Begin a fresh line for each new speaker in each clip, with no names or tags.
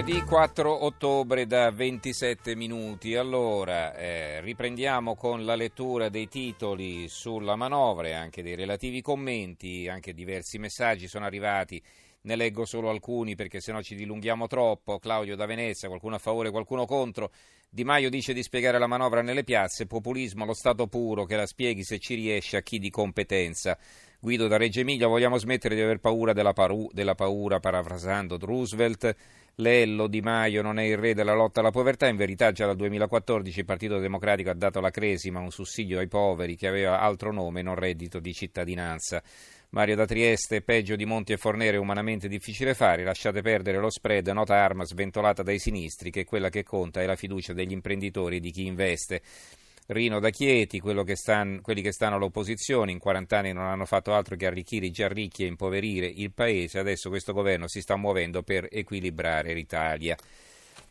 Giovedì 4 ottobre da 27 minuti. Allora, eh, riprendiamo con la lettura dei titoli sulla manovra e anche dei relativi commenti, anche diversi messaggi sono arrivati. Ne leggo solo alcuni perché sennò ci dilunghiamo troppo. Claudio da Venezia, qualcuno a favore, qualcuno contro. Di Maio dice di spiegare la manovra nelle piazze, populismo allo stato puro, che la spieghi se ci riesce a chi di competenza. Guido da Reggio Emilia, vogliamo smettere di aver paura della, paru- della paura, parafrasando Roosevelt. Lello Di Maio non è il re della lotta alla povertà, in verità già dal 2014 il Partito Democratico ha dato la cresima, un sussidio ai poveri che aveva altro nome, non reddito di cittadinanza. Mario da Trieste, peggio di Monti e Fornere umanamente difficile fare, lasciate perdere lo spread, nota arma sventolata dai sinistri, che quella che conta è la fiducia degli imprenditori e di chi investe. Rino da Chieti, che stan, quelli che stanno all'opposizione in 40 anni non hanno fatto altro che arricchire i già ricchi e impoverire il paese, adesso questo governo si sta muovendo per equilibrare l'Italia.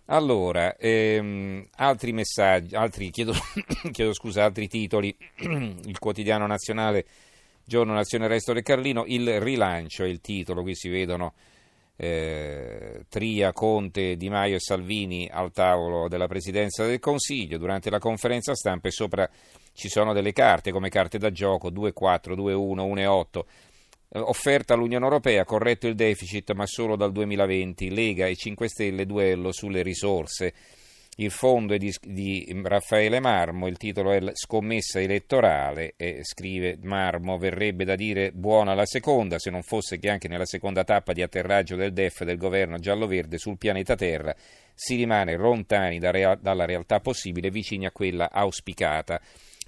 Allora, ehm, altri messaggi, altri, chiedo, chiedo scusa, altri titoli, il quotidiano nazionale, giorno Nazione Resto del Carlino, il rilancio è il titolo, qui si vedono eh, Tria, Conte, Di Maio e Salvini al tavolo della Presidenza del Consiglio. Durante la conferenza stampa e sopra ci sono delle carte come carte da gioco 2-4, 2-1, 1-8. Eh, offerta all'Unione Europea, corretto il deficit ma solo dal 2020. Lega e 5 Stelle duello sulle risorse. Il fondo è di, di, Raffaele Marmo, il titolo è Scommessa elettorale e scrive Marmo verrebbe da dire buona la seconda se non fosse che anche nella seconda tappa di atterraggio del DEF del governo giallo-verde sul pianeta Terra si rimane lontani da rea- dalla realtà possibile vicini a quella auspicata.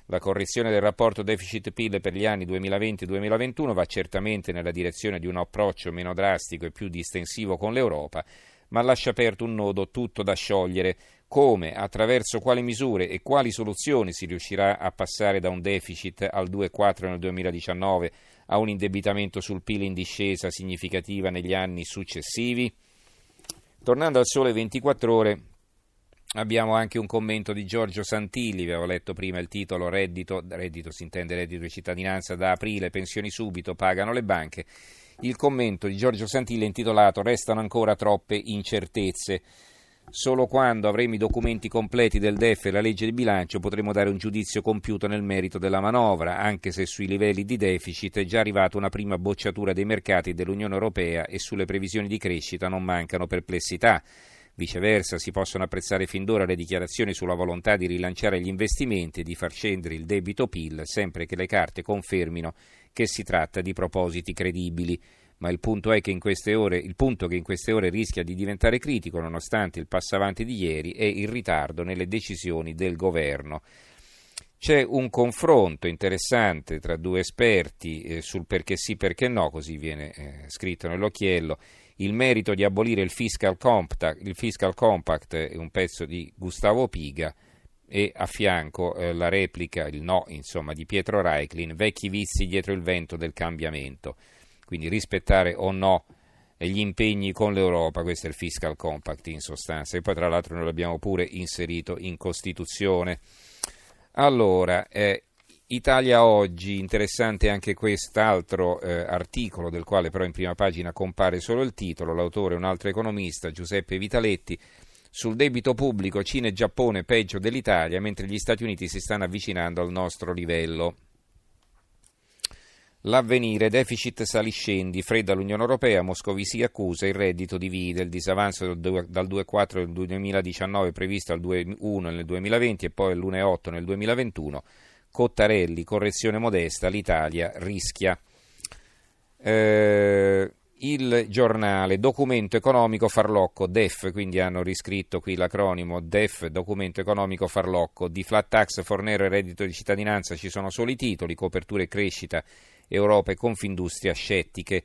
La correzione del rapporto deficit-PIL per gli anni 2020-2021 va certamente nella direzione di un approccio meno drastico e più distensivo con l'Europa, ma lascia aperto un nodo tutto da sciogliere come, attraverso quali misure e quali soluzioni si riuscirà a passare da un deficit al 2,4 nel 2019 a un indebitamento sul PIL in discesa significativa negli anni successivi? Tornando al sole 24 ore, abbiamo anche un commento di Giorgio Santilli, vi avevo letto prima il titolo reddito, reddito si intende reddito di cittadinanza da aprile, pensioni subito, pagano le banche. Il commento di Giorgio Santilli è intitolato Restano ancora troppe incertezze. Solo quando avremo i documenti completi del DEF e la legge di bilancio potremo dare un giudizio compiuto nel merito della manovra, anche se sui livelli di deficit è già arrivata una prima bocciatura dei mercati dell'Unione Europea e sulle previsioni di crescita non mancano perplessità. Viceversa, si possono apprezzare fin d'ora le dichiarazioni sulla volontà di rilanciare gli investimenti e di far scendere il debito PIL, sempre che le carte confermino che si tratta di propositi credibili ma il punto è che in queste ore, il punto che in queste ore rischia di diventare critico, nonostante il passo avanti di ieri, è il ritardo nelle decisioni del governo. C'è un confronto interessante tra due esperti eh, sul perché sì, perché no, così viene eh, scritto nell'occhiello. Il merito di abolire il fiscal, compact, il fiscal compact è un pezzo di Gustavo Piga e a fianco eh, la replica, il no, insomma, di Pietro Reiklin, vecchi vizi dietro il vento del cambiamento quindi rispettare o no gli impegni con l'Europa, questo è il fiscal compact in sostanza, e poi tra l'altro noi l'abbiamo pure inserito in Costituzione. Allora, eh, Italia Oggi, interessante anche quest'altro eh, articolo del quale però in prima pagina compare solo il titolo, l'autore è un altro economista, Giuseppe Vitaletti, sul debito pubblico Cina e Giappone peggio dell'Italia, mentre gli Stati Uniti si stanno avvicinando al nostro livello. L'avvenire, deficit saliscendi, fredda l'Unione Europea, Moscovici accusa, il reddito divide, il disavanzo dal 2,4 nel 2019 previsto al 2,1 nel 2020 e poi all'1,8 nel 2021. Cottarelli, correzione modesta, l'Italia rischia. Eh, il giornale, documento economico farlocco, DEF, quindi hanno riscritto qui l'acronimo DEF, documento economico farlocco, di flat tax, Fornero e reddito di cittadinanza ci sono solo i titoli, copertura e crescita Europa e Confindustria scettiche.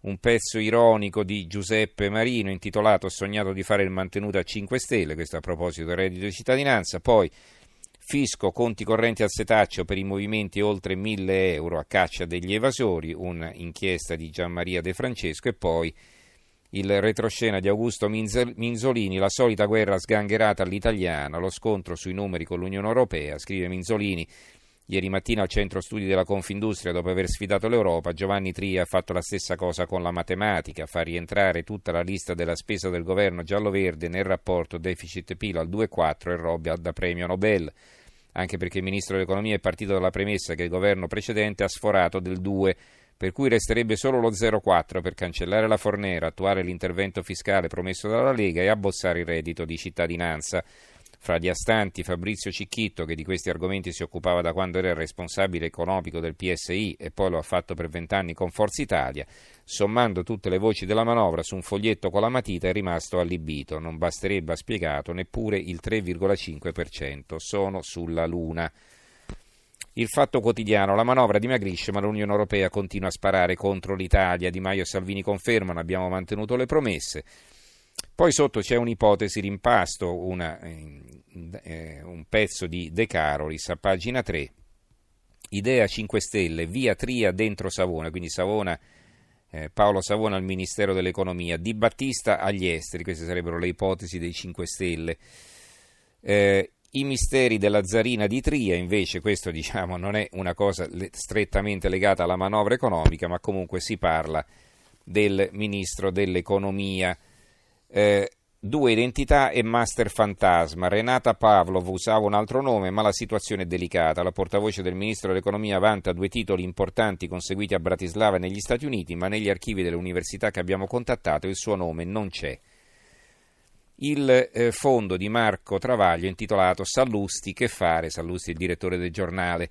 Un pezzo ironico di Giuseppe Marino intitolato Ho sognato di fare il mantenuto a 5 Stelle, questo a proposito del reddito di cittadinanza, poi Fisco, conti correnti al setaccio per i movimenti oltre 1000 euro a caccia degli evasori, un'inchiesta di Gianmaria De Francesco e poi il retroscena di Augusto Minzolini, la solita guerra sgangherata all'italiana, lo scontro sui numeri con l'Unione Europea, scrive Minzolini. Ieri mattina al centro studi della Confindustria, dopo aver sfidato l'Europa, Giovanni Tria ha fatto la stessa cosa con la matematica, fa rientrare tutta la lista della spesa del governo giallo-verde nel rapporto deficit-PIL al 2,4 e robbia da premio Nobel, anche perché il ministro dell'economia è partito dalla premessa che il governo precedente ha sforato del 2 per cui resterebbe solo lo 0,4 per cancellare la fornera, attuare l'intervento fiscale promesso dalla Lega e abbossare il reddito di cittadinanza. Fra gli astanti Fabrizio Cicchitto, che di questi argomenti si occupava da quando era il responsabile economico del PSI e poi lo ha fatto per vent'anni con Forza Italia, sommando tutte le voci della manovra su un foglietto con la matita è rimasto allibito. Non basterebbe, ha spiegato, neppure il 3,5%. Sono sulla Luna. Il fatto quotidiano, la manovra dimagrisce ma l'Unione Europea continua a sparare contro l'Italia. Di Maio e Salvini confermano abbiamo mantenuto le promesse. Poi sotto c'è un'ipotesi rimpasto, una, eh, un pezzo di De Carolis a pagina 3. Idea 5 Stelle, via Tria dentro Savona, quindi Savona, eh, Paolo Savona al Ministero dell'Economia, Di Battista agli esteri, queste sarebbero le ipotesi dei 5 Stelle. Eh, i misteri della zarina di Tria, invece, questo diciamo non è una cosa strettamente legata alla manovra economica, ma comunque si parla del ministro dell'economia. Eh, due identità e master fantasma. Renata Pavlov usava un altro nome, ma la situazione è delicata. La portavoce del ministro dell'economia vanta due titoli importanti conseguiti a Bratislava negli Stati Uniti, ma negli archivi delle università che abbiamo contattato il suo nome non c'è il eh, fondo di Marco Travaglio intitolato Sallusti, che fare? Sallusti il direttore del giornale.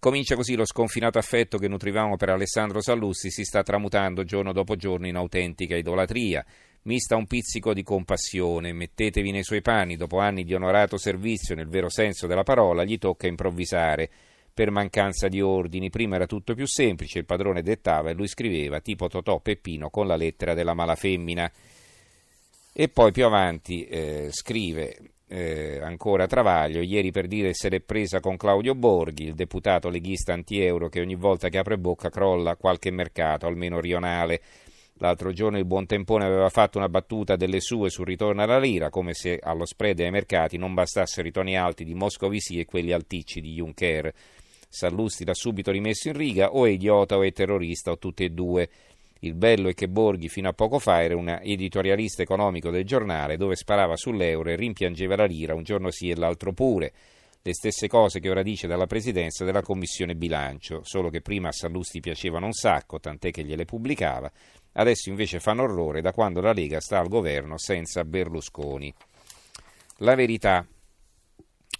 Comincia così lo sconfinato affetto che nutrivamo per Alessandro Sallusti si sta tramutando giorno dopo giorno in autentica idolatria. Mista un pizzico di compassione, mettetevi nei suoi panni, dopo anni di onorato servizio nel vero senso della parola, gli tocca improvvisare. Per mancanza di ordini, prima era tutto più semplice, il padrone dettava e lui scriveva, tipo Totò Peppino con la lettera della malafemmina. E poi più avanti eh, scrive eh, ancora Travaglio, ieri per dire se l'è presa con Claudio Borghi, il deputato leghista anti-euro che ogni volta che apre bocca crolla qualche mercato, almeno rionale. L'altro giorno il buon tempone aveva fatto una battuta delle sue sul ritorno alla lira, come se allo spread ai mercati non bastassero i toni alti di Moscovici e quelli alticci di Juncker. Sallusti l'ha subito rimesso in riga, o è idiota o è terrorista, o tutte e due. Il bello è che Borghi fino a poco fa era un editorialista economico del giornale dove sparava sull'euro e rimpiangeva la lira un giorno sì e l'altro pure. Le stesse cose che ora dice dalla presidenza della commissione bilancio, solo che prima a Sallusti piacevano un sacco, tant'è che gliele pubblicava, adesso invece fanno orrore da quando la Lega sta al governo senza Berlusconi. La verità,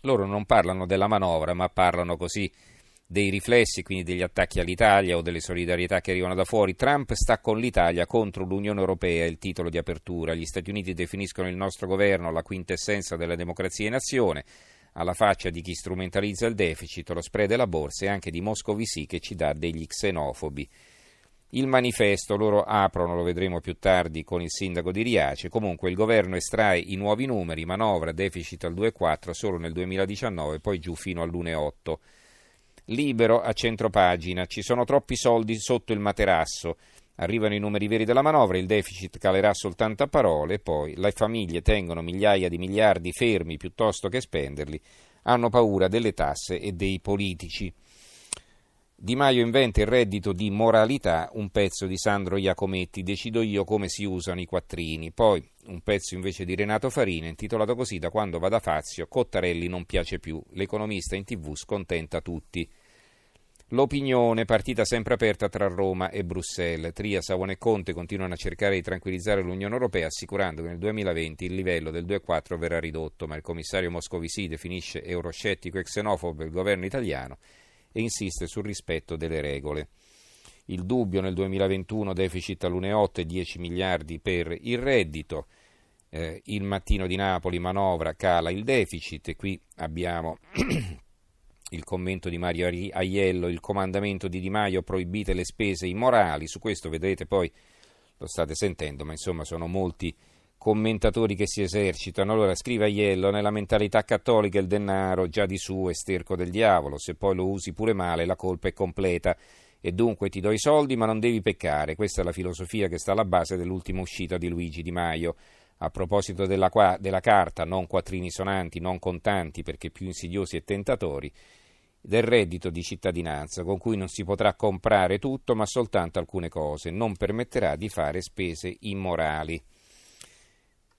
loro non parlano della manovra, ma parlano così dei riflessi, quindi degli attacchi all'Italia o delle solidarietà che arrivano da fuori. Trump sta con l'Italia contro l'Unione Europea, il titolo di apertura. Gli Stati Uniti definiscono il nostro governo la quintessenza della democrazia in azione, alla faccia di chi strumentalizza il deficit, lo spread della borsa e anche di Moscovici che ci dà degli xenofobi. Il manifesto loro aprono, lo vedremo più tardi con il sindaco di Riace. Comunque il governo estrae i nuovi numeri, manovra deficit al 2,4 solo nel 2019, poi giù fino all'1,8. Libero a centropagina. Ci sono troppi soldi sotto il materasso. Arrivano i numeri veri della manovra, il deficit calerà soltanto a parole poi le famiglie tengono migliaia di miliardi fermi piuttosto che spenderli, hanno paura delle tasse e dei politici. Di Maio inventa il reddito di moralità, un pezzo di Sandro Iacometti, decido io come si usano i quattrini. Poi un pezzo invece di Renato Farina, intitolato così Da quando va da Fazio, Cottarelli non piace più, l'economista in tv scontenta tutti. L'opinione, partita sempre aperta tra Roma e Bruxelles. Tria, Savone e Conte continuano a cercare di tranquillizzare l'Unione Europea, assicurando che nel 2020 il livello del 2,4 verrà ridotto, ma il commissario Moscovici definisce euroscettico e xenofobo il governo italiano e insiste sul rispetto delle regole. Il dubbio nel 2021 deficit all'1,8 e 10 miliardi per il reddito. Eh, il mattino di Napoli manovra cala il deficit e qui abbiamo il commento di Mario Aiello, il comandamento di Di Maio proibite le spese immorali, su questo vedete poi lo state sentendo, ma insomma sono molti commentatori che si esercitano. Allora scrive Aiello, nella mentalità cattolica il denaro già di suo è sterco del diavolo, se poi lo usi pure male la colpa è completa. e dunque ti do i soldi ma non devi peccare. Questa è la filosofia che sta alla base dell'ultima uscita di Luigi Di Maio. A proposito della, della carta, non quattrini sonanti, non contanti perché più insidiosi e tentatori, del reddito di cittadinanza con cui non si potrà comprare tutto ma soltanto alcune cose, non permetterà di fare spese immorali.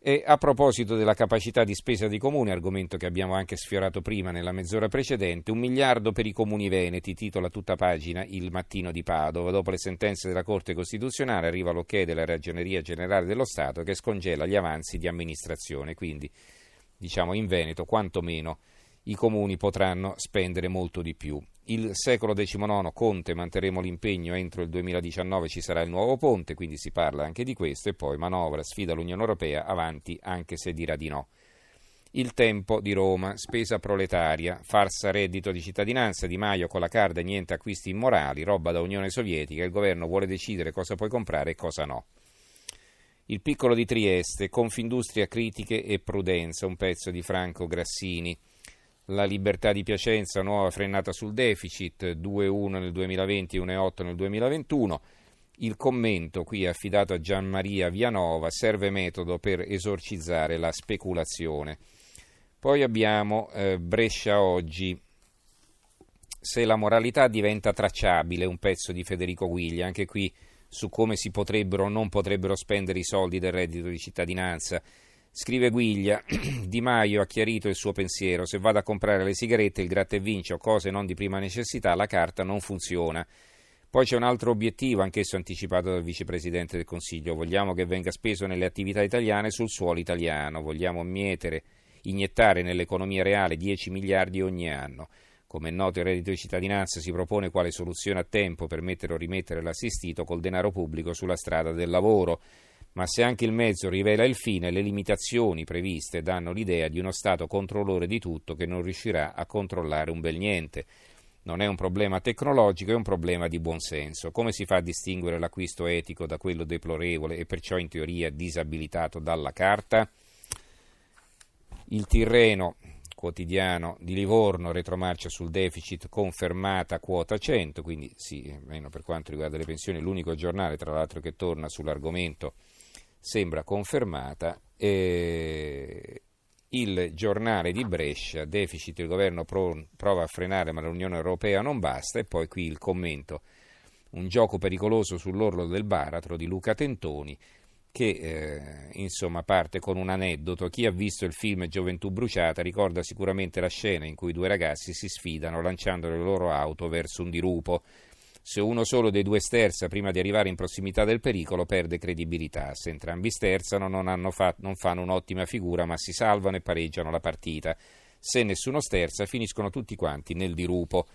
E a proposito della capacità di spesa dei comuni, argomento che abbiamo anche sfiorato prima nella mezz'ora precedente, un miliardo per i comuni veneti, titola tutta pagina il mattino di Padova. Dopo le sentenze della Corte Costituzionale arriva l'ok della Ragioneria Generale dello Stato che scongela gli avanzi di amministrazione, quindi diciamo in Veneto quantomeno i comuni potranno spendere molto di più. Il secolo XIX Conte manterremo l'impegno entro il 2019 ci sarà il nuovo ponte, quindi si parla anche di questo e poi manovra, sfida l'Unione Europea avanti anche se dirà di no. Il tempo di Roma, spesa proletaria, farsa reddito di cittadinanza, Di Maio con la carta niente acquisti immorali, roba da Unione Sovietica, il governo vuole decidere cosa puoi comprare e cosa no. Il piccolo di Trieste, Confindustria critiche e prudenza, un pezzo di Franco Grassini la libertà di Piacenza, nuova frenata sul deficit, 2,1 nel 2020 e 1,8 nel 2021. Il commento qui affidato a Gianmaria Vianova serve metodo per esorcizzare la speculazione. Poi abbiamo eh, Brescia oggi. Se la moralità diventa tracciabile, un pezzo di Federico Guiglia, anche qui su come si potrebbero o non potrebbero spendere i soldi del reddito di cittadinanza. Scrive Guiglia, Di Maio ha chiarito il suo pensiero, se vado a comprare le sigarette, il gratta e vinci o cose non di prima necessità, la carta non funziona. Poi c'è un altro obiettivo, anch'esso anticipato dal vicepresidente del Consiglio, vogliamo che venga speso nelle attività italiane sul suolo italiano, vogliamo mietere, iniettare nell'economia reale 10 miliardi ogni anno. Come è noto il reddito di cittadinanza si propone quale soluzione a tempo per mettere o rimettere l'assistito col denaro pubblico sulla strada del lavoro ma se anche il mezzo rivela il fine, le limitazioni previste danno l'idea di uno Stato controllore di tutto che non riuscirà a controllare un bel niente. Non è un problema tecnologico, è un problema di buonsenso. Come si fa a distinguere l'acquisto etico da quello deplorevole e perciò in teoria disabilitato dalla carta? Il Tirreno, quotidiano di Livorno, retromarcia sul deficit confermata quota 100, quindi sì, almeno per quanto riguarda le pensioni, l'unico giornale tra l'altro che torna sull'argomento sembra confermata. Eh, il giornale di Brescia, deficit il governo pro, prova a frenare ma l'Unione Europea non basta e poi qui il commento, un gioco pericoloso sull'orlo del baratro di Luca Tentoni che eh, insomma parte con un aneddoto. Chi ha visto il film Gioventù bruciata ricorda sicuramente la scena in cui due ragazzi si sfidano lanciando le loro auto verso un dirupo. Se uno solo dei due sterza prima di arrivare in prossimità del pericolo perde credibilità. Se entrambi sterzano non, fa- non fanno un'ottima figura ma si salvano e pareggiano la partita. Se nessuno sterza finiscono tutti quanti nel dirupo.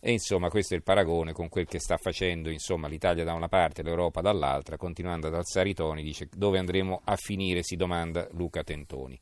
E insomma questo è il paragone con quel che sta facendo insomma, l'Italia da una parte e l'Europa dall'altra, continuando ad alzare i toni, dice dove andremo a finire, si domanda Luca Tentoni.